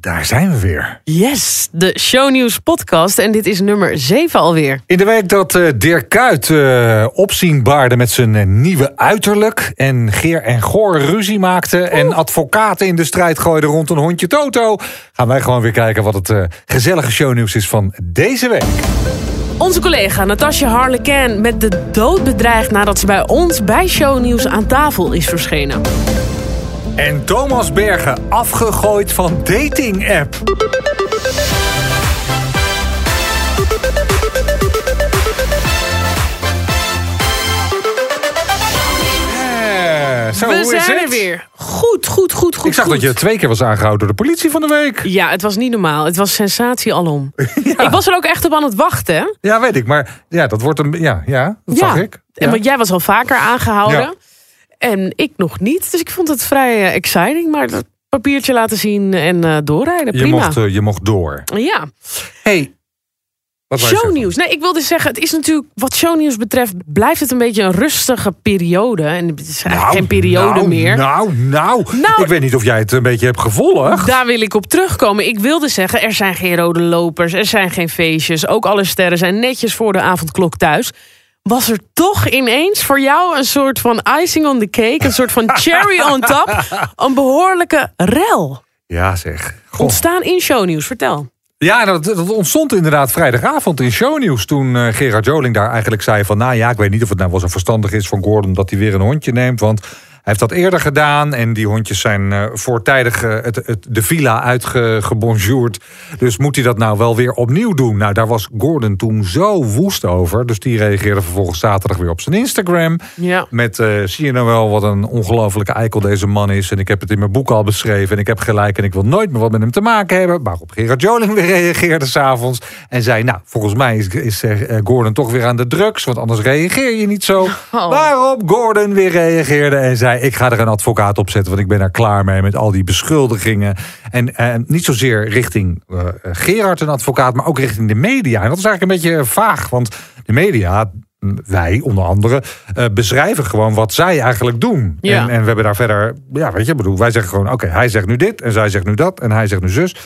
Daar zijn we weer. Yes, de Shownieuws podcast. En dit is nummer 7 alweer. In de week dat uh, Dirk Kuyt uh, opzien baarde met zijn uh, nieuwe uiterlijk... en Geer en Goor ruzie maakte... en advocaten in de strijd gooiden rond een hondje Toto... gaan wij gewoon weer kijken wat het gezellige shownieuws is van deze week. Onze collega Natasja Harlequin met de dood bedreigd... nadat ze bij ons bij Shownieuws aan tafel is verschenen. En Thomas Bergen afgegooid van dating-app. Zo, We zijn er weer. Goed, goed, goed, goed. Ik zag goed. dat je twee keer was aangehouden door de politie van de week. Ja, het was niet normaal. Het was sensatie alom. Ik was er ook echt op aan het wachten. Ja, weet ik. Maar ja, dat wordt een... Ja, ja dat ja. zag ik. En Ja. want jij was al vaker aangehouden. En ik nog niet. Dus ik vond het vrij eh, exciting. Maar dat papiertje laten zien en eh, doorrijden. je, Prima. mocht, eh, je mocht door. Ja. hey, wat je? Shownieuws. Nee, ik wilde zeggen, het is natuurlijk, wat shownieuws betreft, blijft het een beetje een rustige periode. En het is eigenlijk geen periode nou, meer. Nou, nou, Nou. Ik weet niet of jij het een beetje hebt gevolgd. Daar wil ik op terugkomen. Ik wilde zeggen, er zijn geen rode lopers, er zijn geen feestjes. Ook alle sterren zijn netjes voor de avondklok thuis. Was er toch ineens voor jou een soort van icing on the cake, een soort van cherry on top, een behoorlijke rel Ja, zeg. Goh. ontstaan in shownieuws? Vertel. Ja, dat, dat ontstond inderdaad vrijdagavond in shownieuws. Toen eh, Gerard Joling daar eigenlijk zei van... nou ja, ik weet niet of het nou wel zo verstandig is van Gordon... dat hij weer een hondje neemt, want heeft dat eerder gedaan... en die hondjes zijn eh, voortijdig eh, het, het, de villa uitgebonjourd. Dus moet hij dat nou wel weer opnieuw doen? Nou, daar was Gordon toen zo woest over. Dus die reageerde vervolgens zaterdag weer op zijn Instagram... Ja. Met, eh, zie je nou wel wat een ongelofelijke eikel deze man is. En ik heb het in mijn boek al beschreven. En ik heb gelijk en ik wil nooit meer wat met hem te maken hebben. Waarop Gerard Joling weer reageerde s'avonds. En zei, nou, volgens mij is, is Gordon toch weer aan de drugs. Want anders reageer je niet zo. Oh. Waarop Gordon weer reageerde en zei... ik ga er een advocaat op zetten, want ik ben er klaar mee... met al die beschuldigingen. En eh, niet zozeer richting eh, Gerard een advocaat... maar ook richting de media. En dat is eigenlijk een beetje vaag, want de media wij onder andere eh, beschrijven gewoon wat zij eigenlijk doen. Ja. En, en we hebben daar verder, ja, weet je, ik bedoel, wij zeggen gewoon: oké, hij zegt nu dit en zij zegt nu dat en hij zegt nu zus.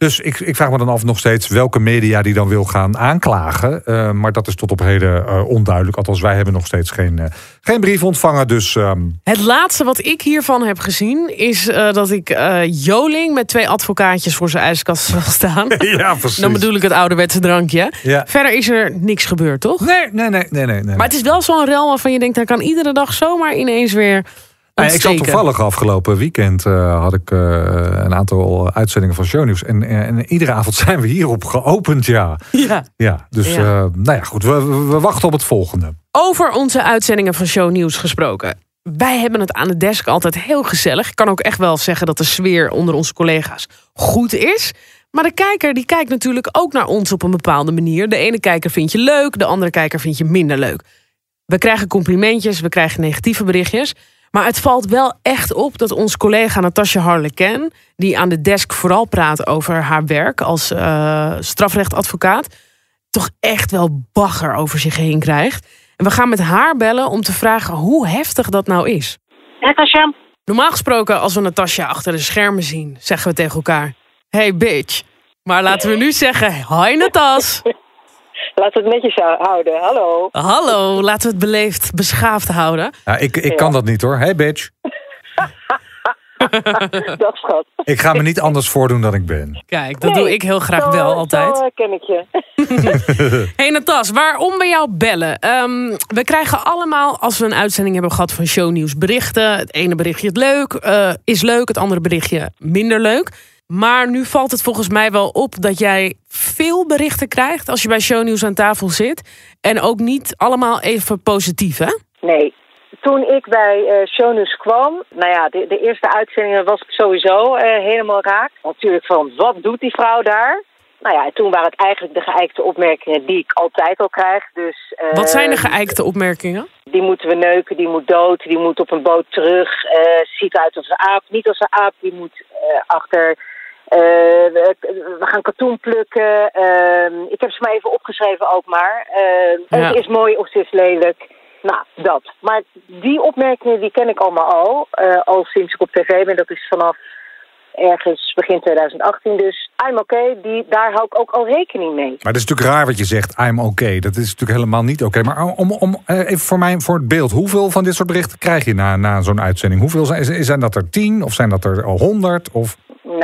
Dus ik, ik vraag me dan af nog steeds welke media die dan wil gaan aanklagen. Eh, maar dat is tot op heden eh, onduidelijk. Althans, wij hebben nog steeds geen, eh, geen brief ontvangen. Dus ehm, Het laatste wat ik hiervan heb gezien is dat ik Joling met twee advocaatjes voor zijn ijskast zal staan. ja, precies. Dan bedoel ik het ouderwetse drankje. Ja. Verder is er niks gebeurd, toch? Nee, nee, nee, nee, nee. nee. Maar het is wel zo'n rel waarvan je denkt, hij kan iedere dag zomaar ineens weer Nee, ik zat toevallig afgelopen weekend uh, had ik uh, een aantal uitzendingen van Shownieuws. En, en, en, iedere avond zijn we hierop geopend, ja. Ja. Ja, dus Ja. Uh, nou ja, goed. We, we, wachten op het volgende. Over onze uitzendingen van Shownieuws gesproken. Wij hebben het aan de desk altijd heel gezellig. Ik kan ook echt wel zeggen dat de sfeer onder onze collega's goed is. Maar de kijker die kijkt natuurlijk ook naar ons op een bepaalde manier. De ene kijker vindt je leuk, de andere kijker vindt je minder leuk. We krijgen complimentjes, we krijgen negatieve berichtjes. Maar het valt wel echt op dat onze collega Natasja Harlequin... die aan de desk vooral praat over haar werk als uh, strafrechtadvocaat... toch echt wel bagger over zich heen krijgt. En we gaan met haar bellen om te vragen hoe heftig dat nou is. Natasja, Normaal gesproken, als we Natasja achter de schermen zien... zeggen we tegen elkaar, hey bitch. Maar laten we nu zeggen, hi Natas. laten we het netjes houden. Hallo. Hallo, laten we het beleefd, beschaafd houden. Ja, ik ik kan dat niet hoor. Hey bitch. Dat schat. Ik ga me niet anders voordoen dan ik ben. Kijk, dat Nee, doe ik heel graag zo- wel altijd. Zo eh, ken ik je. Hey Natas, waarom we jou bellen? Ehm, we krijgen allemaal, als we een uitzending hebben gehad van shownieuws, berichten. Het ene berichtje het leuk, eh, is leuk, het andere berichtje minder leuk. Maar nu valt het volgens mij wel op dat jij veel berichten krijgt als je bij shownieuws aan tafel zit. En ook niet allemaal even positief, hè? Nee. Toen ik bij eh Shownews kwam, nou ja, de, de eerste uitzendingen was het sowieso eh, helemaal raak. Natuurlijk van, wat doet die vrouw daar? Nou ja, toen waren het eigenlijk de geëikte opmerkingen die ik altijd al krijg. Dus, eh, Wat zijn de geëikte opmerkingen? Die moeten we neuken, die moet dood, die moet op een boot terug. ziet uit als een aap, niet als een aap, die moet achter... eh, we, gaan katoen plukken. Ehm, ik heb ze maar even opgeschreven ook maar. Ehm, Ja. Het is mooi of het is lelijk. Nou, dat. Maar die opmerkingen die ken ik allemaal al. eh, al sinds ik op tv ben. Dat is vanaf ergens begin 2018. Dus I'm okay, die, daar hou ik ook al rekening mee. Maar dat is natuurlijk raar wat je zegt, I'm okay. Dat is natuurlijk helemaal niet oké. Maar om, om, eh, even voor mij voor het beeld. Hoeveel van dit soort berichten krijg je na, na zo'n uitzending? Hoeveel zijn, zijn dat er tien of zijn dat er al honderd? Of...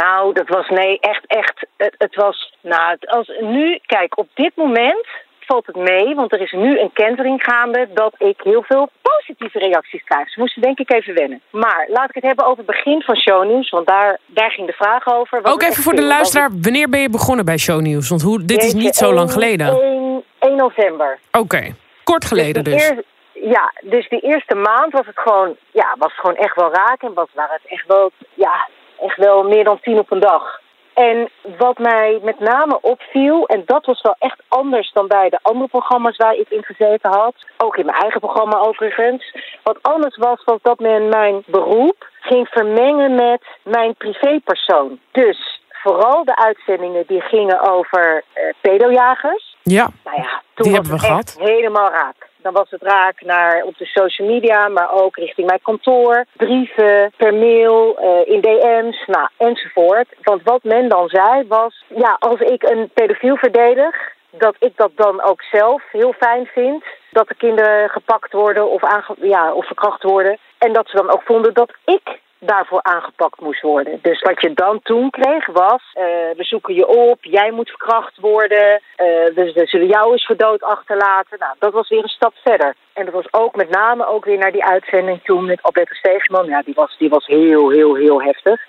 Nou, dat was nee, echt, echt. Het, het was, nou, als, nu, kijk, op dit moment valt het mee, want er is nu een kentering gaande dat ik heel veel positieve reacties krijg. Ze moesten denk ik even wennen. Maar laat ik het hebben over het begin van shownieuws, want daar, daar ging de vraag over. Ook even voor de luisteraar, wanneer ben je begonnen bij shownieuws? Want hoe, dit is niet zo lang geleden. 1, 1 november. Oké, kort geleden dus. dus. ja, dus die eerste maand was het gewoon, ja, was gewoon echt wel raak en was, waren het echt wel, ja, echt wel meer dan tien op een dag. En wat mij met name opviel, en dat was wel echt anders dan bij de andere programma's waar ik in gezeten had, ook in mijn eigen programma overigens. Wat anders was, was dat men mijn beroep ging vermengen met mijn privépersoon. Dus vooral de uitzendingen die gingen over uh, pedojagers. Ja, nou ja toen die hebben we gehad. helemaal raak. Dan was het raak naar op de social media, maar ook richting mijn kantoor. Brieven, per mail, uh, in DM's, nou, enzovoort. Want wat men dan zei was, ja, als ik een pedofiel verdedig, dat ik dat dan ook zelf heel fijn vind. Dat de kinderen gepakt worden of, ja, of verkracht worden. En dat ze dan ook vonden dat ik daarvoor aangepakt moest worden. Dus wat je dan toen kreeg was, uh, we zoeken je op, jij moet verkracht worden, uh, we, zullen jou eens voor achterlaten. Nou, dat was weer een stap verder. En dat was ook met name ook weer naar die uitzending toen met Alberto Stegeman. Ja, die was, die was heel, heel, heel heftig.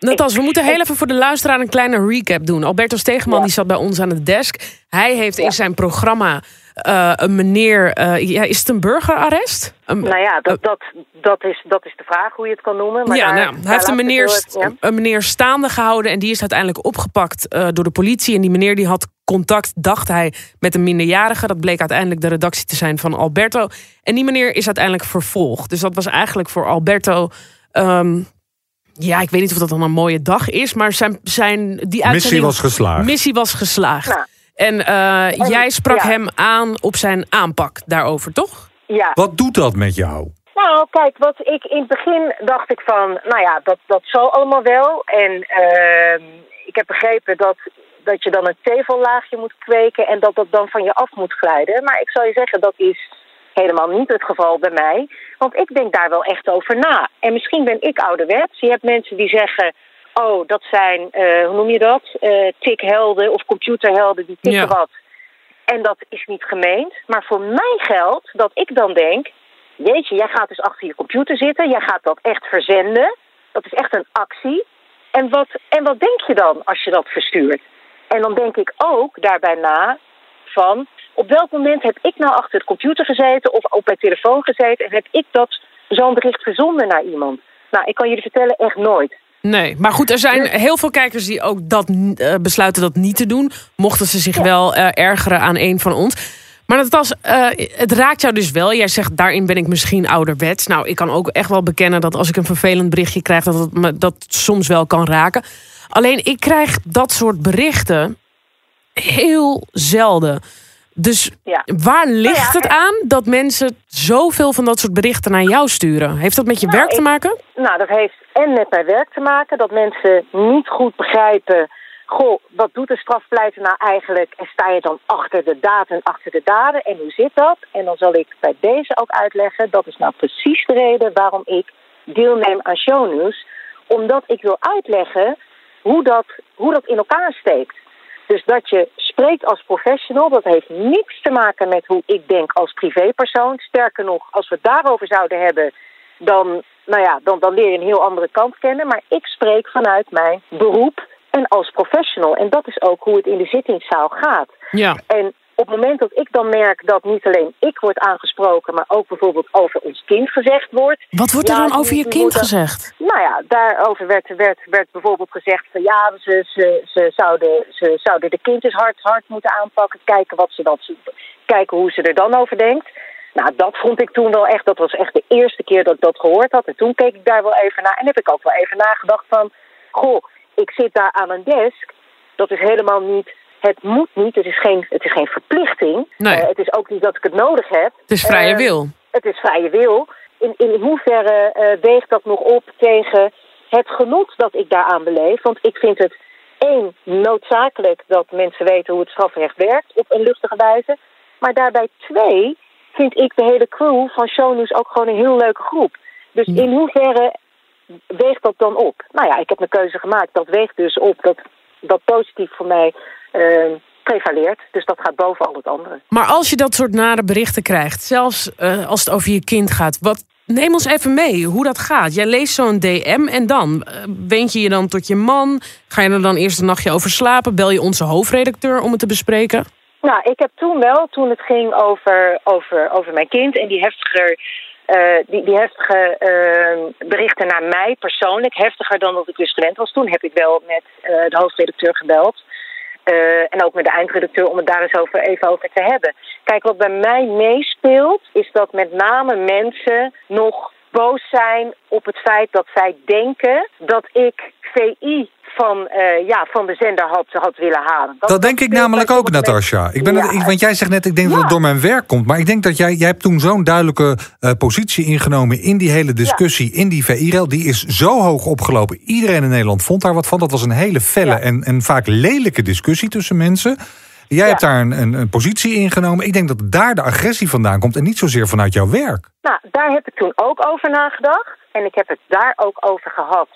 Natas, we moeten heel even voor de luisteraar een kleine recap doen. Alberto Stegeman die zat bij ons aan de desk. Hij heeft in zijn programma uh, een meneer... Uh, ja, is het een burgerarrest? nou ja, dat, dat, dat, is, dat is de vraag hoe je het kan noemen. Maar ja, nou, hij heeft een meneer, een meneer staande gehouden... en die is uiteindelijk opgepakt uh, door de politie. En die meneer die had contact, dacht hij, met een minderjarige. Dat bleek uiteindelijk de redactie te zijn van Alberto. En die meneer is uiteindelijk vervolgd. Dus dat was eigenlijk voor Alberto... Um, ja, ik weet niet of dat dan een mooie dag is, maar zijn, zijn die Missie was geslaagd. Missie was geslaagd. Nou, en uh, jij sprak hem aan op zijn aanpak daarover, toch? Ja. Wat doet dat met jou? Nou, kijk, wat ik in het begin dacht ik van, nou ja, dat, dat zal allemaal wel. En uh, ik heb begrepen dat, dat je dan een tevellaagje moet kweken en dat dat dan van je af moet glijden. Maar ik zal je zeggen, dat is helemaal niet het geval bij mij. Want ik denk daar wel echt over na. En misschien ben ik ouderwets. Je hebt mensen die zeggen, oh, dat zijn, uh, hoe noem je dat? Uh, tikhelden of computerhelden die tikken wat. En dat is niet gemeend. Maar voor mij geldt dat ik dan denk, jeetje, jij gaat dus achter je computer zitten. Jij gaat dat echt verzenden. Dat is echt een actie. En wat, en wat denk je dan als je dat verstuurt? En dan denk ik ook daarbij na van, op welk moment heb ik nou achter het computer gezeten of op mijn telefoon gezeten en heb ik dat zo'n bericht verzonden naar iemand? Nou, ik kan jullie vertellen, echt nooit. Nee, maar goed, er zijn heel veel kijkers die ook dat uh, besluiten dat niet te doen. Mochten ze zich wel uh, ergeren aan een van ons. Maar dat was, uh, het raakt jou dus wel. Jij zegt, daarin ben ik misschien ouderwets. Nou, ik kan ook echt wel bekennen dat als ik een vervelend berichtje krijg... dat het me dat soms wel kan raken. Alleen, ik krijg dat soort berichten heel zelden. Dus waar nou ligt het aan dat mensen zoveel van dat soort berichten naar jou sturen? Heeft dat met je nou, werk te maken? nou, dat heeft en met mijn werk te maken. Dat mensen niet goed begrijpen... Goh, wat doet een strafpleiter nou eigenlijk? En sta je dan achter de daad en achter de daden? En hoe zit dat? En dan zal ik bij deze ook uitleggen... dat is nou precies de reden waarom ik deelneem aan shownieuws. Omdat ik wil uitleggen hoe dat, hoe dat in elkaar steekt. Dus dat je spreekt als professional, dat heeft niets te maken met hoe ik denk als privépersoon. Sterker nog, als we het daarover zouden hebben, dan, nou ja, dan, dan leer je een heel andere kant kennen. Maar ik spreek vanuit mijn beroep en als professional. En dat is ook hoe het in de zittingszaal gaat. Ja. En op het moment dat ik dan merk dat niet alleen ik word aangesproken, maar ook bijvoorbeeld over ons kind gezegd wordt. Wat wordt er dan over je kind gezegd? Nou ja, daarover werd, werd, werd bijvoorbeeld gezegd van ja, ze, ze, ze, zouden, ze zouden de kind eens hard, hard moeten aanpakken, kijken, wat ze dat, kijken hoe ze er dan over denkt. Nou, dat vond ik toen wel echt, dat was echt de eerste keer dat ik dat gehoord had. En toen keek ik daar wel even naar en heb ik ook wel even nagedacht van, goh, ik zit daar aan een desk. Dat is helemaal niet het moet niet, het is geen, het is geen verplichting. Nee. Uh, het is ook niet dat ik het nodig heb. Het is vrije uh, wil. Het is vrije wil. In, in hoeverre uh, weegt dat nog op tegen het genot dat ik daaraan beleef. Want ik vind het één, noodzakelijk dat mensen weten hoe het strafrecht werkt op een luchtige wijze. Maar daarbij twee, vind ik de hele crew van Shownews ook gewoon een heel leuke groep. Dus in hoeverre weegt dat dan op? Nou ja, ik heb mijn keuze gemaakt. Dat weegt dus op dat, dat positief voor mij uh, prevaleert. Dus dat gaat boven al het andere. Maar als je dat soort nare berichten krijgt, zelfs uh, als het over je kind gaat, wat, neem ons even mee hoe dat gaat. Jij leest zo'n DM en dan? Uh, wend je je dan tot je man? Ga je er dan eerst een nachtje over slapen? Bel je onze hoofdredacteur om het te bespreken? Nou, ik heb toen wel, toen het ging over, over, over mijn kind en die heftiger uh, die, die heftige uh, berichten naar mij persoonlijk, heftiger dan dat ik dus gewend was. Toen heb ik wel met uh, de hoofdredacteur gebeld. en ook met de eindredacteur om het daar eens over, even over te hebben. Kijk, wat bij mij meespeelt, is dat met name mensen nog boos zijn op het feit dat zij denken dat ik VI van, uh, ja, van de zender had, had willen halen. Dat, dat denk ik namelijk ook, Natasja. Ik ben ja. het, want jij zegt net, ik denk ja. dat het door mijn werk komt. Maar ik denk dat jij, jij hebt toen zo'n duidelijke uh, positie ingenomen in die hele discussie, in die VI-rel. Die is zo hoog opgelopen. Iedereen in Nederland vond daar wat van. Dat was een hele felle en, en vaak lelijke discussie tussen mensen. Jij hebt daar een, een, een, positie ingenomen. Ik denk dat daar de agressie vandaan komt en niet zozeer vanuit jouw werk. Nou, daar heb ik toen ook over nagedacht. En ik heb het daar ook over gehad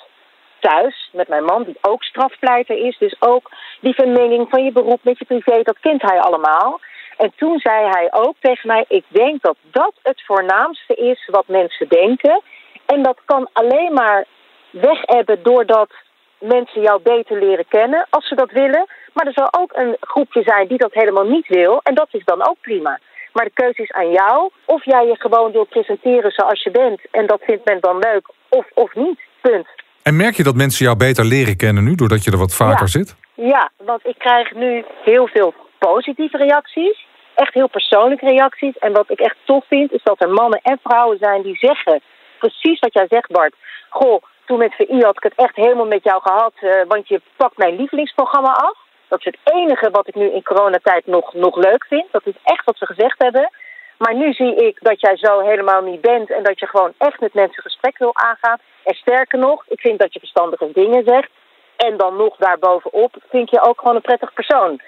thuis met mijn man, die ook strafpleiter is. Dus ook die vermenging van je beroep met je privé, dat kent hij allemaal. En toen zei hij ook tegen mij: Ik denk dat dat het voornaamste is wat mensen denken. En dat kan alleen maar weg hebben doordat mensen jou beter leren kennen, als ze dat willen. Maar er zal ook een groepje zijn die dat helemaal niet wil. En dat is dan ook prima. Maar de keuze is aan jou. Of jij je gewoon wilt presenteren zoals je bent. En dat vindt men dan leuk. Of, of niet. Punt. En merk je dat mensen jou beter leren kennen nu, doordat je er wat vaker ja. zit? Ja, want ik krijg nu heel veel positieve reacties. Echt heel persoonlijke reacties. En wat ik echt tof vind, is dat er mannen en vrouwen zijn die zeggen... precies wat jij zegt, Bart. Goh, toen met VI had ik het echt helemaal met jou gehad... Uh, want je pakt mijn lievelingsprogramma af. Dat is het enige wat ik nu in coronatijd nog, nog leuk vind. Dat is echt wat ze gezegd hebben. Maar nu zie ik dat jij zo helemaal niet bent... en dat je gewoon echt met mensen gesprek wil aangaan... En sterker nog, ik vind dat je verstandige dingen zegt. En dan nog daarbovenop vind je ook gewoon een prettig persoon.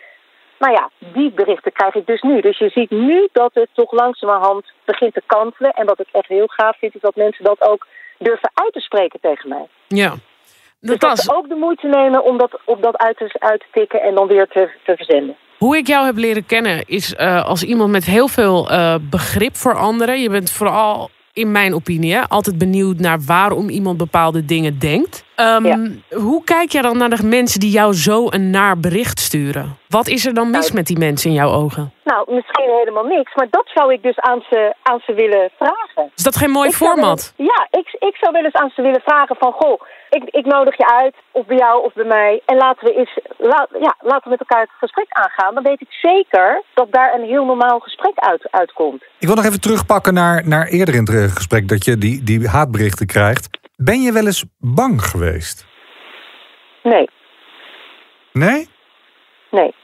Nou ja, die berichten krijg ik dus nu. Dus je ziet nu dat het toch langzamerhand begint te kantelen. En wat ik echt heel gaaf vind, is dat mensen dat ook durven uit te spreken tegen mij. Ja. Dus dat ze ook de moeite nemen om dat, op dat uit te, uit te tikken en dan weer te, te verzenden. Hoe ik jou heb leren kennen is uh, als iemand met heel veel uh, begrip voor anderen. Je bent vooral in mijn opinie, altijd benieuwd naar waarom iemand bepaalde dingen denkt. Um, ja. Hoe kijk jij dan naar de mensen die jou zo een naar bericht sturen? Wat is er dan mis nou, met die mensen in jouw ogen? Nou, misschien helemaal niks, maar dat zou ik dus aan ze, aan ze willen vragen. Is dat geen mooi ik format? Ja, ik, ik zou wel eens aan ze willen vragen van... goh, ik, ik nodig je uit, of bij jou of bij mij... en laten we, eens, la, ja, laten we met elkaar het gesprek aangaan. Dan weet ik zeker dat daar een heel normaal gesprek uit, uitkomt. Ik wil nog even terugpakken naar, naar eerder in het gesprek... dat je die, die haatberichten krijgt. Ben je wel eens bang geweest? Nee. Nee? Nee.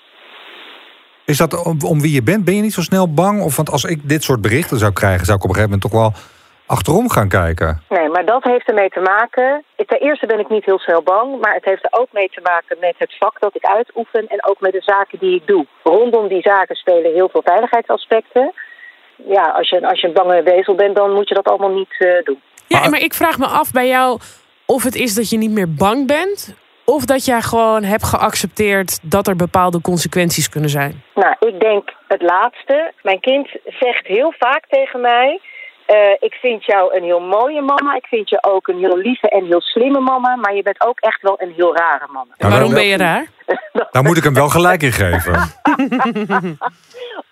Is dat om, om, wie je bent? Ben je niet zo snel bang? Of want als ik dit soort berichten zou krijgen, zou ik op een gegeven moment toch wel achterom gaan kijken. Nee, maar dat heeft ermee te maken. Ten eerste ben ik niet heel snel bang, maar het heeft er ook mee te maken met het vak dat ik uitoefen en ook met de zaken die ik doe. Rondom die zaken spelen heel veel veiligheidsaspecten. Ja, als je, als je een bange wezel bent, dan moet je dat allemaal niet uh, doen. Ja, maar ik vraag me af bij jou of het is dat je niet meer bang bent... of dat jij gewoon hebt geaccepteerd dat er bepaalde consequenties kunnen zijn. Nou, ik denk het laatste. Mijn kind zegt heel vaak tegen mij... Uh, ik vind jou een heel mooie mama. Ik vind je ook een heel lieve en heel slimme mama. Maar je bent ook echt wel een heel rare mama. En waarom ben je raar? Daar moet ik hem wel gelijk in geven.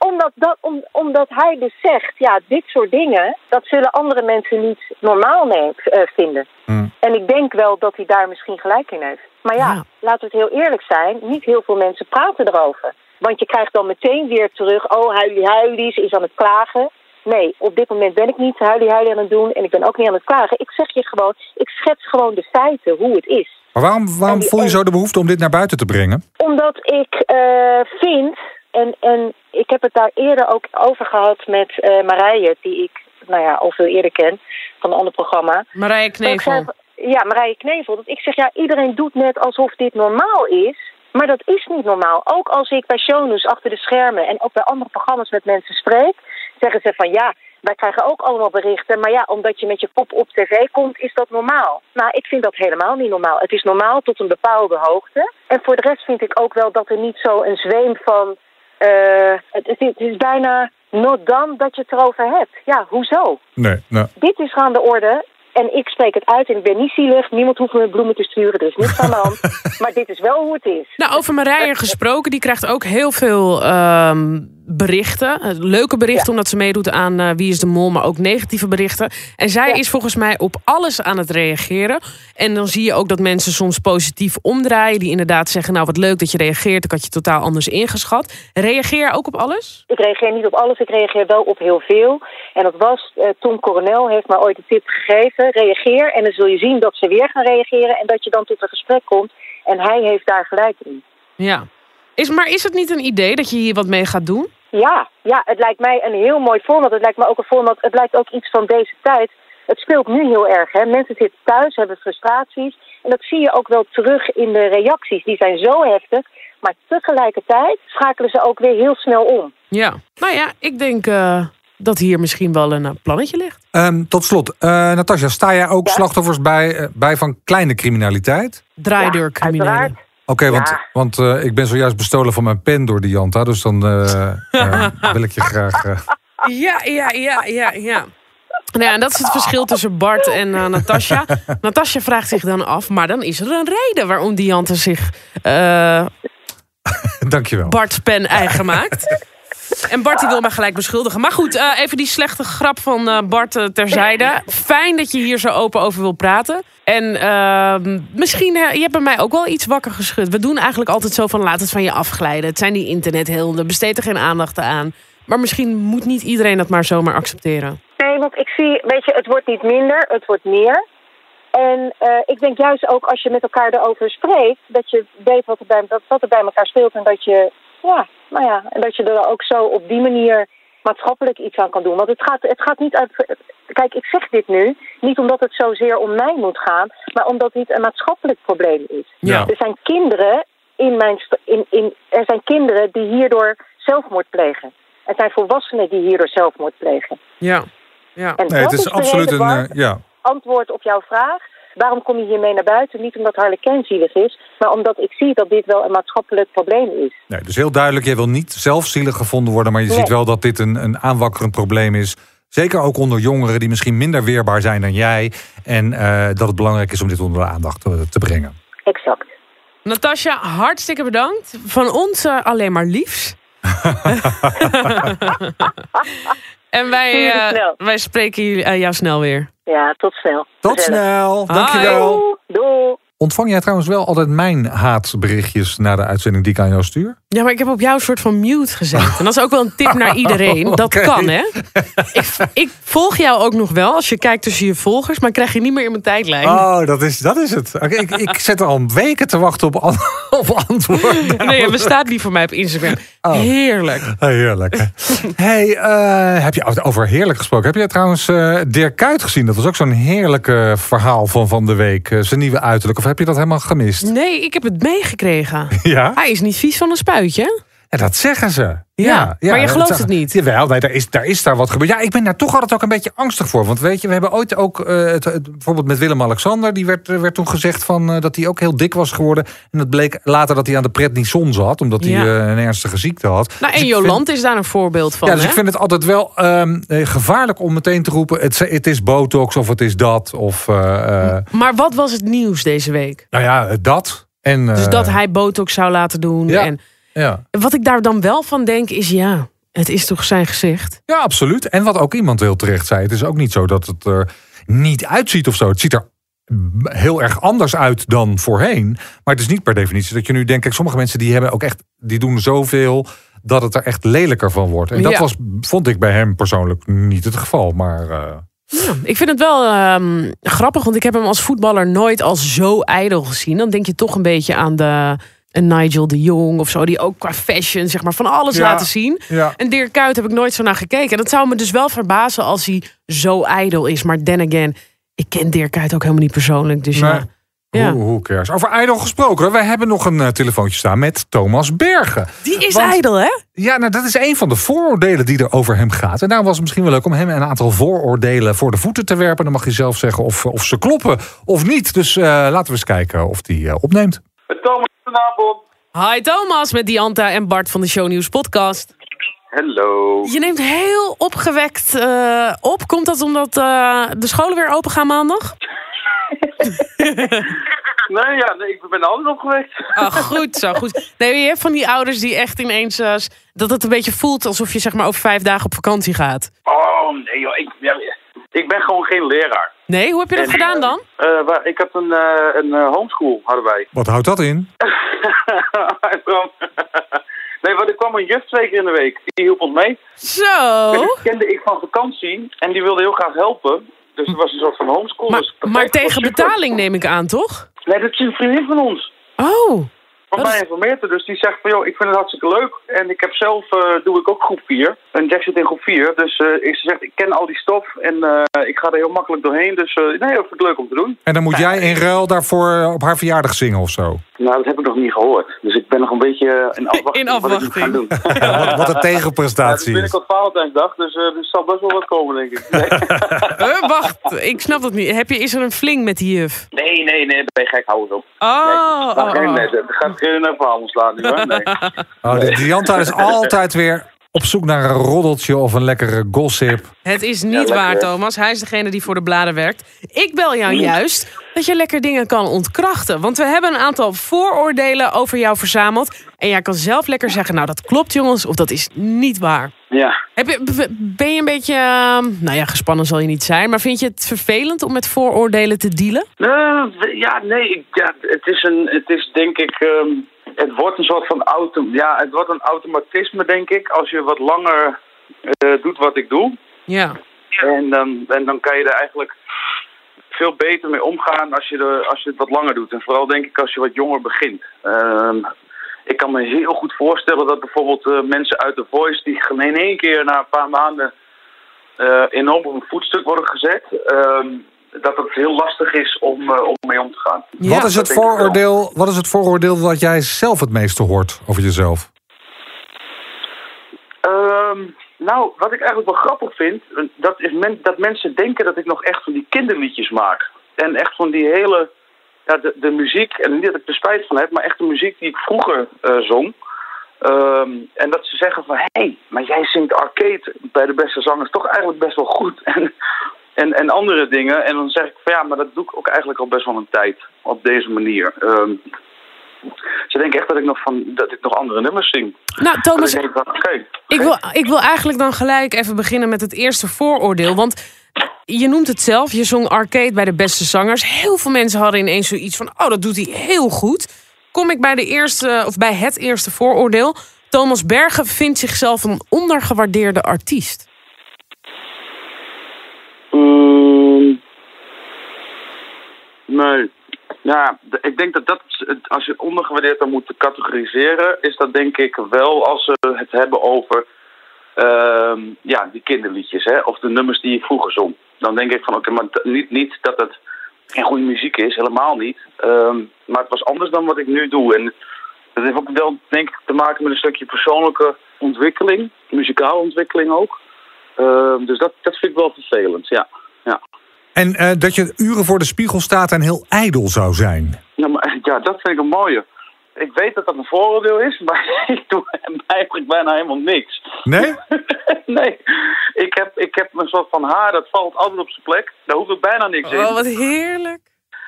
omdat, dat, om, omdat hij dus zegt, ja, dit soort dingen... dat zullen andere mensen niet normaal uh, vinden. Hmm. En ik denk wel dat hij daar misschien gelijk in heeft. Maar ja, Ja. laten we het heel eerlijk zijn. Niet heel veel mensen praten erover. Want je krijgt dan meteen weer terug... oh, huilie huilie, ze is aan het klagen. Nee, op dit moment ben ik niet huilie huilie aan het doen... en ik ben ook niet aan het klagen. Ik zeg je gewoon, ik schets gewoon de feiten, hoe het is. Maar waarom, waarom voel je zo de behoefte om dit naar buiten te brengen? Omdat ik eh, vind, en, en ik heb het daar eerder ook over gehad met eh Marije, die ik nou ja, al veel eerder ken van een ander programma. Marije zei, Knevel. ja, Marije Knevel, dat ik zeg, ja, iedereen doet net alsof dit normaal is. Maar dat is niet normaal. Ook als ik bij shownews achter de schermen en ook bij andere programma's met mensen spreek, zeggen ze van ja, wij krijgen ook allemaal berichten. Maar ja, omdat je met je kop op tv komt, is dat normaal. Nou, ik vind dat helemaal niet normaal. Het is normaal tot een bepaalde hoogte. En voor de rest vind ik ook wel dat er niet zo een zweem van. eh, het, is, het is bijna not dan dat je het erover hebt. Ja, hoezo? Nee, nou. Dit is aan de orde. En ik spreek het uit en ik ben niet zielig. Niemand hoeft me bloemen te sturen. Er is niks aan de hand. Maar dit is wel hoe het is. Nou, over Marije gesproken, die krijgt ook heel veel ehm, berichten. Eh, Leuke berichten Ja. omdat ze meedoet aan eh, Wie is de Mol, maar ook negatieve berichten. En zij Ja. is volgens mij op alles aan het reageren. En dan zie je ook dat mensen soms positief omdraaien. Die inderdaad zeggen, nou wat leuk dat je reageert. Ik had je totaal anders ingeschat. Reageer je ook op alles? Ik reageer niet op alles, ik reageer wel op heel veel. En dat was, eh, Tom Coronel heeft mij ooit de tip gegeven. Reageer en dan zul je zien dat ze weer gaan reageren... en dat je dan tot een gesprek komt. En hij heeft daar gelijk in. Ja. Is, maar is het niet een idee dat je hier wat mee gaat doen? Ja, ja, het lijkt mij een heel mooi format. Het lijkt me ook een format, het lijkt ook iets van deze tijd. Het speelt nu heel erg, hè. Mensen zitten thuis, hebben frustraties. En dat zie je ook wel terug in de reacties. Die zijn zo heftig. Maar tegelijkertijd schakelen ze ook weer heel snel om. Ja. Nou ja, ik denk eh, dat hier misschien wel een eh, plannetje ligt. Ehm, tot slot, eh Natasja, sta jij ook Ja? slachtoffers bij, bij van kleine criminaliteit? Draaideurcriminelen. uiteraard. Oké, want, Ja. want eh, ik ben zojuist bestolen van mijn pen door die Janta. Dus dan eh, eh, wil ik je graag... Ja, ja, ja, ja, ja. Nou ja, en dat is het verschil tussen Bart en Natasja. Natasja vraagt zich dan af, maar dan is er een reden waarom die Jante zich eh dankjewel. Bart's pen eigen maakt. En Bart die wil mij gelijk beschuldigen. Maar goed, eh, even die slechte grap van eh, Bart eh, terzijde. Fijn dat je hier zo open over wil praten. En ehm, misschien, je hebt bij mij ook wel iets wakker geschud. We doen eigenlijk altijd zo van laat het van je afglijden. Het zijn die internethelden, besteed er geen aandacht aan. Maar misschien moet niet iedereen dat maar zomaar accepteren. Nee, want ik zie, weet je, het wordt niet minder, het wordt meer. En ik denk juist ook als je met elkaar erover spreekt, dat je weet wat er wat er bij elkaar speelt. En dat je, ja, nou ja, en dat je er ook zo op die manier maatschappelijk iets aan kan doen. Want het gaat, het gaat niet uit. Kijk, ik zeg dit nu niet omdat het zozeer om mij moet gaan, maar omdat dit een maatschappelijk probleem is. Ja. Er zijn kinderen in mijn in, in, er zijn kinderen die hierdoor zelfmoord plegen. Er zijn volwassenen die hierdoor zelfmoord plegen. Ja, ja. En Nee, dat het is de absoluut een... Eh, ja. antwoord op jouw vraag. Waarom kom je hiermee naar buiten? Niet omdat Harlekijn zielig is, maar omdat ik zie dat dit wel een maatschappelijk probleem is. Nee, dus heel duidelijk, jij wil niet zelf zielig gevonden worden... maar je Nee. ziet wel dat dit een, een aanwakkerend probleem is. Zeker ook onder jongeren die misschien minder weerbaar zijn dan jij. En eh, dat het belangrijk is om dit onder de aandacht te, te brengen. Exact. Natasja, hartstikke bedankt. Van ons eh, alleen maar liefs. en wij, eh, snel. wij spreken jullie- eh, jou snel weer. Ja, tot snel. Tot Gezellig. snel, dankjewel. Doei. Doei. Ontvang jij trouwens wel altijd mijn haatberichtjes... na de uitzending die ik aan jou stuur? Ja, maar ik heb op jou een soort van mute gezet. En dat is ook wel een tip naar iedereen. Dat kan, hè? Ik, ik volg jou ook nog wel als je kijkt tussen je volgers, maar krijg je niet meer in mijn tijdlijn. Oh, dat is, dat is het. Oké, ik, ik zit er al weken te wachten op, an- op antwoorden. Nee, het bestaat niet voor mij op Instagram. Oh. Heerlijk. Heerlijk. hè. hey, eh, heb je over heerlijk gesproken? Heb je trouwens eh Dirk Kuyt gezien? Dat was ook zo'n heerlijke verhaal van van de week. Eh, zijn nieuwe uiterlijk. Of heb je dat helemaal gemist? Nee, ik heb het meegekregen. Ja? Hij is niet vies van een spuitje. En dat zeggen ze. Ja, maar je gelooft het niet. Jawel, nee, daar, is, daar is daar wat gebeurd. Ja, ik ben daar toch altijd ook een beetje angstig voor. Want weet je, we hebben ooit ook, eh, het, het- bijvoorbeeld met Willem-Alexander... die werd, werd toen gezegd van, eh, dat hij ook heel dik was geworden. En het bleek later dat hij aan de prednison zat... omdat hij Ja. eh, een ernstige ziekte had. Nou, Dus en vind- Jolant is daar een voorbeeld van. ja, dus hè? ik vind het altijd wel ehm, eh, gevaarlijk om meteen te roepen... Het, het is botox of het is dat. Of, Maar wat was het nieuws deze week? nou ja, dat. En, Dus dat hij botox zou laten doen. ja. En Ja. wat ik daar dan wel van denk is ja, het is toch zijn gezicht. ja, absoluut. En wat ook iemand heel terecht zei... het is ook niet zo dat het er niet uitziet of zo. Het ziet er heel erg anders uit dan voorheen. Maar het is niet per definitie dat je nu denkt... Kijk, sommige mensen die hebben ook echt... die doen zoveel dat het er echt lelijker van wordt. En dat Ja. was, vond ik bij hem persoonlijk niet het geval. Maar eh, Ja, ik vind het wel ehm, grappig, want ik heb hem als voetballer nooit als zo ijdel gezien. Dan denk je toch een beetje aan de een Nigel de Jong of zo, die ook qua fashion zeg maar van alles Ja. laten zien. ja. En Dirk Kuyt heb ik nooit zo naar gekeken. En dat zou me dus wel verbazen als hij zo ijdel is. Maar then again, Ik ken Dirk Kuyt ook helemaal niet persoonlijk. Dus Nee. ja. Ja. Hoe, hoe cares? Over Idol gesproken. Wij hebben nog een eh, telefoontje staan met Thomas Bergen. Die is Want- ijdel, hè? Ja, nou, dat is een van de vooroordelen die er over hem gaat. En daarom was het misschien wel leuk om hem een aantal vooroordelen voor de voeten te werpen. Dan mag je zelf zeggen of, of ze kloppen of niet. Dus eh, laten we eens kijken of die eh, opneemt. Thomas, goedenavond. Hi Thomas, met Dianta en Bart van de Show News podcast. Hallo. Je neemt heel opgewekt eh, op. Komt dat omdat eh, de scholen weer open gaan maandag? Nee, ja, nee, ik ben altijd opgewekt. Ah, goed zo, goed. Nee, je hebt van die ouders die echt ineens... eh, dat het een beetje voelt alsof je zeg maar over vijf dagen op vakantie gaat. Oh, nee joh, ik, ja, ik ben gewoon geen leraar. Nee, hoe heb je dat En, gedaan eh, dan? eh, waar- ik had een, eh, een homeschool, hadden wij. Wat houdt dat in? nee, want er kwam een juf twee keer in de week. Die hielp ons mee. Zo. En die kende ik van vakantie en die wilde heel graag helpen. Dus het was een soort van homeschool. Maar, dus maar tegen betaling neem ik aan, toch? Nee, dat is een vriendin van ons. Oh, Van Wat mij informeert er, dus die zegt van joh, ik vind het hartstikke leuk. En ik heb zelf, eh, doe ik ook groep 4. En Jack zit in groep 4. Dus eh, ik ze zegt, ik ken al die stof en eh, ik ga er heel makkelijk doorheen. Dus eh, nee, dat vind ik leuk om te doen. En dan moet jij in ruil daarvoor op haar verjaardag zingen of zo. Nou, dat heb ik nog niet gehoord. Dus ik ben nog een beetje in afwachting, In wat ik moet gaan doen. afwachting. Wat, wat een Ja, het is tegenprestatie binnenkort Valentijnsdag, dus eh, er zal best wel wat komen, denk ik. Nee, Eh, wacht, ik snap dat niet. Heb je, is er een fling met die juf? nee, nee, nee ben je gek, hou eens op. Oh, Nee, oh, nee, oh. nee, dat gaat geen naar verhaal ontslaan nu. Nee. Oh, de Dianta is altijd weer op zoek naar een roddeltje of een lekkere gossip. Het is niet waar? Thomas. Hij is degene die voor de bladen werkt. Ik bel jou juist dat je lekker dingen kan ontkrachten. Want we hebben een aantal vooroordelen over jou verzameld. En jij kan zelf lekker zeggen, nou dat klopt jongens, of dat is niet waar. Ja, Heb je, ben je een beetje, eh, nou ja, gespannen zal je niet zijn. Maar vind je het vervelend om met vooroordelen te dealen? Eh, ja, nee, ik, ja, het is een, het is denk ik, ehm, het wordt een soort van auto, ja, het wordt een automatisme denk ik, als je wat langer eh, doet wat ik doe. Ja. En dan, en dan kan je er eigenlijk veel beter mee omgaan als je, de, als je het wat langer doet. En vooral denk ik als je wat jonger begint. Ehm, ik kan me heel goed voorstellen dat bijvoorbeeld eh, mensen uit de Voice... die in één keer na een paar maanden eh, enorm op een voetstuk worden gezet... ehm, dat het heel lastig is om, eh, om mee om te gaan. Ja, wat, is het dat vooroordeel, wat is het vooroordeel wat jij zelf het meeste hoort over jezelf? Ehm, nou, wat ik eigenlijk wel grappig vind, dat is men, dat mensen denken dat ik nog echt van die kinderliedjes maak. En echt van die hele, ja, de, de muziek, en niet dat ik er spijt van heb, maar echt de muziek die ik vroeger eh, zong. Ehm, en dat ze zeggen van, hé, hey, maar jij zingt arcade bij de beste zangers toch eigenlijk best wel goed. En, en, en andere dingen. En dan zeg ik van, ja, maar dat doe ik ook eigenlijk al best wel een tijd op deze manier. Ehm, ze denken echt dat ik nog, van, dat ik nog andere nummers zing. Nou, Thomas, denk ik. Ik wil, ik wil eigenlijk dan gelijk even beginnen met het eerste vooroordeel. Want je noemt het zelf, je zong arcade bij de beste zangers. Heel veel mensen hadden ineens zoiets van, oh, dat doet hij heel goed. Kom ik bij, de eerste, of bij het eerste vooroordeel. Thomas Bergen vindt zichzelf een ondergewaardeerde artiest. Mm, nee. Ja, ik denk dat dat, als je ondergewaardeerd dan moet categoriseren, is dat denk ik wel als we het hebben over ehm, ja, die kinderliedjes, hè, of de nummers die ik vroeger zong. Dan denk ik van, oké, maar niet, niet dat het geen goede muziek is, helemaal niet. Ehm, maar het was anders dan wat ik nu doe. En dat heeft ook wel, denk ik, te maken met een stukje persoonlijke ontwikkeling, muzikale ontwikkeling ook. Ehm, dus dat, dat vind ik wel vervelend, ja. ja. En eh, dat je uren voor de spiegel staat en heel ijdel zou zijn. Ja, maar, ja, dat vind ik een mooie. Ik weet dat dat een vooroordeel is, maar ik doe eigenlijk bijna helemaal niks. Nee? nee, ik heb, ik heb een soort van haar, dat valt altijd op zijn plek. Daar hoef ik bijna niks in. Oh, wat heerlijk.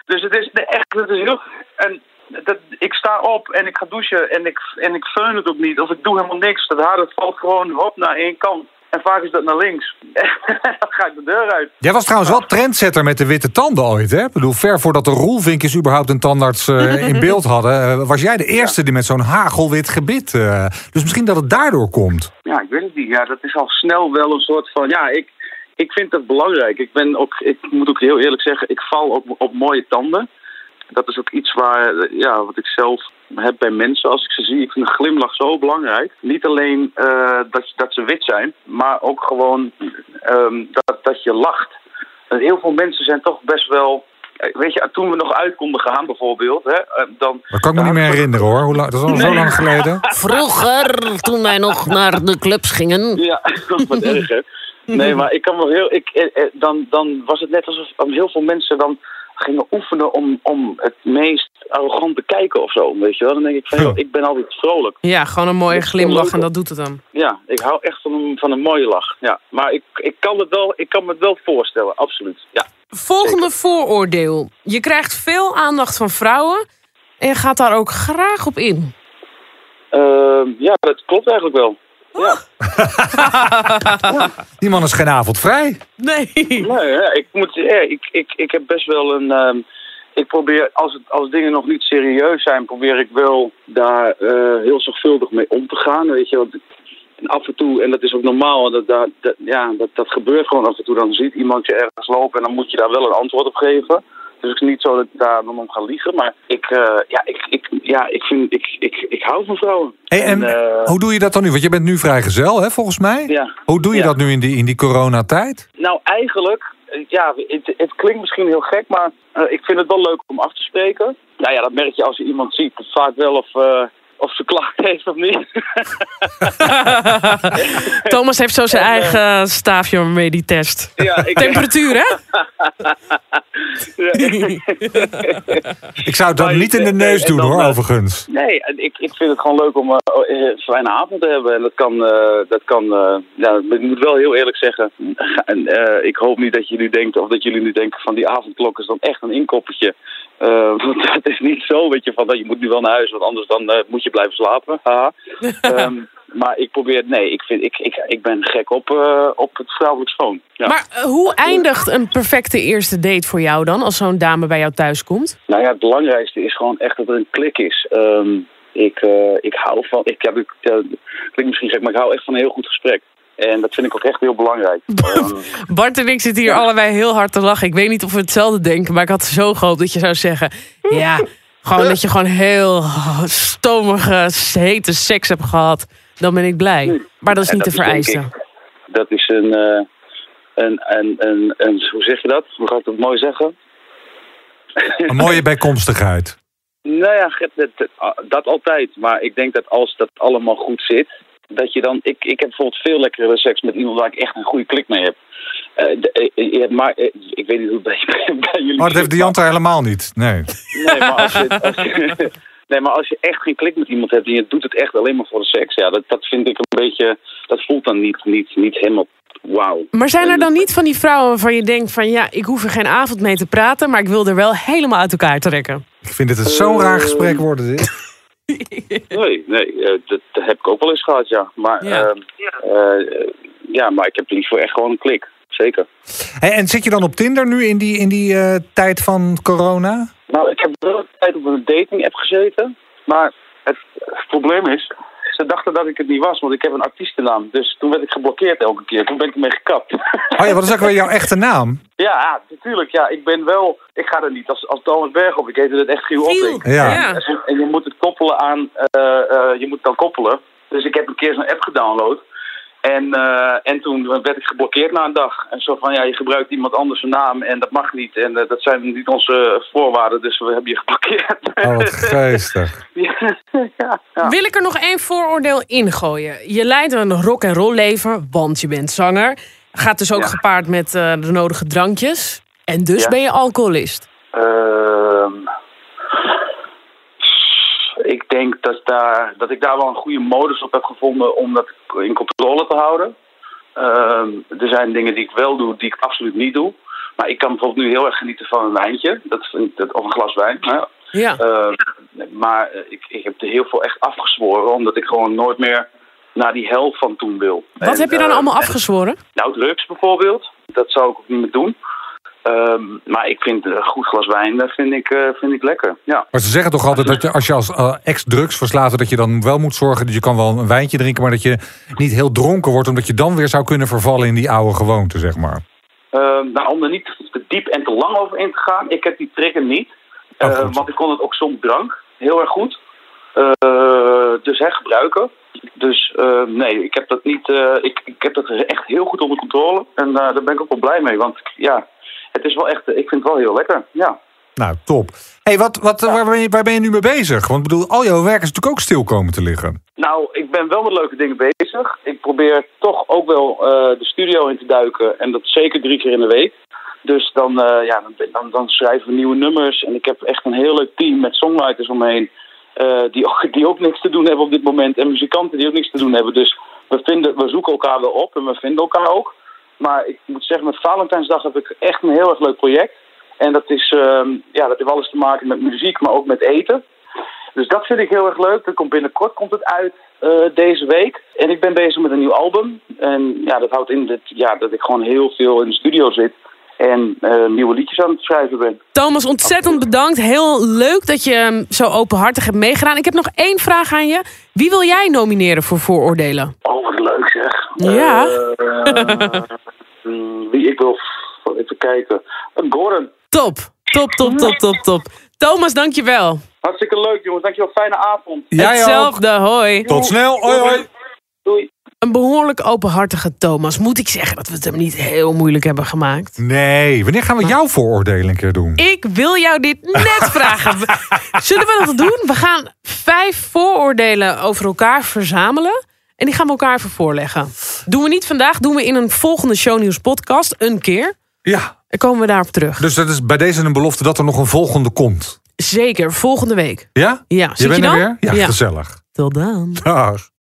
Dus het is nee, echt, het is heel... En dat, ik sta op en ik ga douchen en ik, en ik feun het ook niet. Of ik doe helemaal niks. Dat haar dat valt gewoon hop naar één kant. En vaak is dat naar links. dan ga ik de deur uit. Jij was trouwens wel trendsetter met de witte tanden ooit, hè? Ik bedoel, ver voordat de roelvinkjes überhaupt een tandarts eh, in beeld hadden... eh, was jij de eerste die met zo'n hagelwit gebit... eh, dus misschien dat het daardoor komt. Ja, ik weet het niet. Ja, dat is al snel wel een soort van... Ja, ik, ik vind dat belangrijk. Ik, ben ook, ik moet ook heel eerlijk zeggen, ik val op, op mooie tanden. Dat is ook iets waar, ja, wat ik zelf heb bij mensen als ik ze zie. Ik vind een glimlach zo belangrijk. Niet alleen eh, dat, dat ze wit zijn, maar ook gewoon ehm, dat, dat je lacht. heel veel mensen zijn toch best wel... eh, Weet je, toen we nog uit konden gaan bijvoorbeeld, hè, eh, dan... Dat kan ik me niet meer herinneren hoor. Hoe dat is al zo lang geleden. Vroeger, toen wij nog naar de clubs gingen. Ja, wat erg hè. Nee, maar ik kan wel heel... Ik, dan, dan was het net alsof heel veel mensen dan gingen oefenen om, om het meest arrogant te kijken of zo. Weet je wel? Dan denk ik van, joh, ik ben altijd vrolijk. Ja, gewoon een mooie glimlach en dat doet het dan. Ja, ik hou echt van een, van een mooie lach. Ja, maar ik, ik, kan het wel, ik kan me het wel voorstellen, absoluut. Ja. Volgende vooroordeel. Je krijgt veel aandacht van vrouwen en je gaat daar ook graag op in. Ehm, ja, dat klopt eigenlijk wel. Ja. Die man is geen avond vrij. Nee. Nee, ja, ik, moet, ja, ik, ik, ik heb best wel een. ehm, ik probeer, als, het, als dingen nog niet serieus zijn, probeer ik wel daar eh, heel zorgvuldig mee om te gaan. Weet je, want en af en toe, en dat is ook normaal, dat, dat, dat, ja, dat, dat gebeurt gewoon af en toe. Dan ziet iemand je ergens lopen en dan moet je daar wel een antwoord op geven. Dus het is niet zo dat ik daar dan om ga liegen. Maar ik, eh, ja, ik, ik, ja, ik, vind, ik, ik, ik hou van vrouwen. Hey, en eh, hoe doe je dat dan nu? Want je bent nu vrijgezel, hè, volgens mij. ja. Hoe doe je Ja. dat nu in die, in die coronatijd? Nou, eigenlijk, eh, ja, het, het klinkt misschien heel gek, maar ik vind het wel leuk om af te spreken. Nou ja, dat merk je als je iemand ziet, vaak wel of, of ze klacht heeft of niet. Thomas heeft zo zijn eigen staafje waarmee die test. ja, ik, Temperatuur, hè? Ik zou het dan niet in de neus en doen, dan, hoor, eh, overigens. Nee, en ik, ik vind het gewoon leuk om eh, een fijne avond te hebben. En dat kan, eh, dat kan eh, ja, ik moet wel heel eerlijk zeggen. En, eh, ik hoop niet dat jullie denken, of dat jullie nu denken van die avondklok is dan echt een inkoppertje. Eh, want dat is niet zo, weet je, van dat je moet nu wel naar huis, want anders dan eh, moet je blijven slapen. Haha. Ehm, maar ik probeer, nee, ik, vind, ik, ik, ik ben gek op, eh, op het vrouwelijk schoon. Ja. Maar eh, hoe eindigt een perfecte eerste date voor jou dan, als zo'n dame bij jou thuis komt? Nou ja, het belangrijkste is gewoon echt dat er een klik is. Ehm, ik, eh, ik hou van, ik heb, ik, klinkt misschien gek, maar ik hou echt van een heel goed gesprek. En dat vind ik ook echt heel belangrijk. Ehm, Bart en ik zitten hier allebei heel hard te lachen. Ik weet niet of we hetzelfde denken, maar ik had zo gehoopt dat je zou zeggen... Ja, gewoon dat je gewoon heel stomige, hete seks hebt gehad. Dan ben ik blij. Maar dat is niet te vereisten. ik- dat is een, eh, een, een, een, een, hoe zeg je dat? Hoe ga ik dat mooi zeggen? Een mooie bijkomstigheid. Nou ja, dat, dat altijd. Maar ik denk dat als dat allemaal goed zit, dat je dan... Ik, ik heb bijvoorbeeld veel lekkere seks met iemand waar ik echt een goede klik mee heb. Eh, eh, eh, maar ik weet niet hoe het bij, bij jullie Maar dat heeft Dianta helemaal niet. Nee. Nee, maar als je, als je- nee, maar als je echt geen klik met iemand hebt en je doet het echt alleen maar voor de seks, ja, dat, dat vind ik een beetje, dat voelt dan niet, niet, niet helemaal wauw. Maar zijn er dan niet van die vrouwen waarvan je denkt van... ja, ik hoef er geen avond mee te praten... maar ik wil er wel helemaal uit elkaar trekken? Ik vind het een zo'n raar gesprek worden, dit. Nee, nee, dat, heb ik ook wel eens gehad, ja. Maar Ja. ja, eh, ja maar ik heb liever echt gewoon een klik, zeker. Hey, en zit je dan op Tinder nu in die, in die eh, tijd van corona? Nou, ik heb wel een tijd op een dating app gezeten, maar het, het probleem is, ze dachten dat ik het niet was, want ik heb een artiestennaam. Dus toen werd ik geblokkeerd elke keer, toen ben ik ermee gekapt. Oh ja, wat is ook weer jouw echte naam? Ja, natuurlijk. Ja, ik ben wel. Ik ga er niet als, als Thomas Berghoff. Ik heette het echt Giel Opping. Ja. En, en je moet het koppelen aan. eh, eh, je moet het dan koppelen. Dus ik heb een keer zo'n app gedownload. En, eh, en toen werd ik geblokkeerd na een dag. En zo van ja, je gebruikt iemand anders zijn naam en dat mag niet. En eh, dat zijn niet onze voorwaarden, dus we hebben je geblokkeerd. Oh, wat geestig. ja, ja, ja. Wil ik er nog één vooroordeel ingooien? Je leidt een rock en roll leven, want je bent zanger. Gaat dus ook Ja. gepaard met eh, de nodige drankjes. En dus Ja. ben je alcoholist. Ehm, ik denk dat, daar, dat ik daar wel een goede modus op heb gevonden om dat in controle te houden. Ehm, er zijn dingen die ik wel doe, die ik absoluut niet doe. Maar ik kan bijvoorbeeld nu heel erg genieten van een wijntje. Dat vind ik, dat, of een glas wijn. Ja. Ehm, maar eh, ik, ik heb er heel veel echt afgezworen. Omdat ik gewoon nooit meer naar die helft van toen wil. Wat En, heb je dan eh, allemaal en- afgezworen? nou, drugs bijvoorbeeld. Dat zou ik ook niet meer doen. Ehm, maar ik vind een goed glas wijn dat vind ik, eh, vind ik lekker. Ja. Maar ze zeggen toch altijd dat je als je als eh, ex-drugs verslaafde... dat je dan wel moet zorgen dat je kan wel een wijntje drinken... maar dat je niet heel dronken wordt... omdat je dan weer zou kunnen vervallen in die oude gewoonte, zeg maar. Ehm, nou, om er niet te diep en te lang over in te gaan. Ik heb die trigger niet. Oh, Eh, goed. want ik kon het ook zonder drank. Heel erg goed. Eh, dus hè, gebruiken. Dus eh, nee, ik heb dat niet. eh, ik, ik heb dat echt heel goed onder controle. En eh, daar ben ik ook wel blij mee. Want ja, het is wel echt, ik vind het wel heel lekker, ja. Nou, top. hey, wat, wat, waar, ben je, waar ben je nu mee bezig? Want ik bedoel, al jouw werk is natuurlijk ook stil komen te liggen. Nou, ik ben wel met leuke dingen bezig. Ik probeer toch ook wel uh, de studio in te duiken. En dat zeker drie keer in de week. Dus dan, uh, ja, dan, dan, dan, schrijven we nieuwe nummers. En ik heb echt een heel leuk team met songwriters omheen. Uh, die, ook, die ook niks te doen hebben op dit moment. En muzikanten die ook niks te doen hebben. Dus we, vinden, we zoeken elkaar wel op en we vinden elkaar ook. Maar ik moet zeggen, met Valentijnsdag heb ik echt een heel erg leuk project. En dat, is, uh, ja, dat heeft alles te maken met muziek, maar ook met eten. Dus dat vind ik heel erg leuk. Dat komt binnenkort komt het uit uh, deze week. En ik ben bezig met een nieuw album. En ja, dat houdt in dat, ja, dat ik gewoon heel veel in de studio zit. En uh, nieuwe liedjes aan het schrijven ben. Thomas, ontzettend bedankt. Heel leuk dat je um, zo openhartig hebt meegedaan. Ik heb nog één vraag aan je. Wie wil jij nomineren voor vooroordelen? Oh, wat leuk zeg. Ja. Uh, wie ik wil... Even kijken. Gordon. Top, top, top, top, top, top. Thomas, dankjewel. Hartstikke leuk, jongens. Dankjewel. Fijne avond. Jij Hetzelfde, ook. hoi. Tot snel. Hoi, hoi. Doei. Een behoorlijk openhartige Thomas. Moet ik zeggen dat we het hem niet heel moeilijk hebben gemaakt? Nee. Wanneer gaan we jouw vooroordelen een keer doen? Ik wil jou dit net vragen. Zullen we dat doen? We gaan vijf vooroordelen over elkaar verzamelen. En die gaan we elkaar even voorleggen. Doen we niet vandaag, doen we in een volgende shownieuws podcast. Een keer. Ja. En komen we daarop terug. Dus dat is bij deze een belofte dat er nog een volgende komt. Zeker, volgende week. Ja? Ja. Je Zit bent je er dan? weer? Ja, Ja. gezellig. Tot dan. Dag.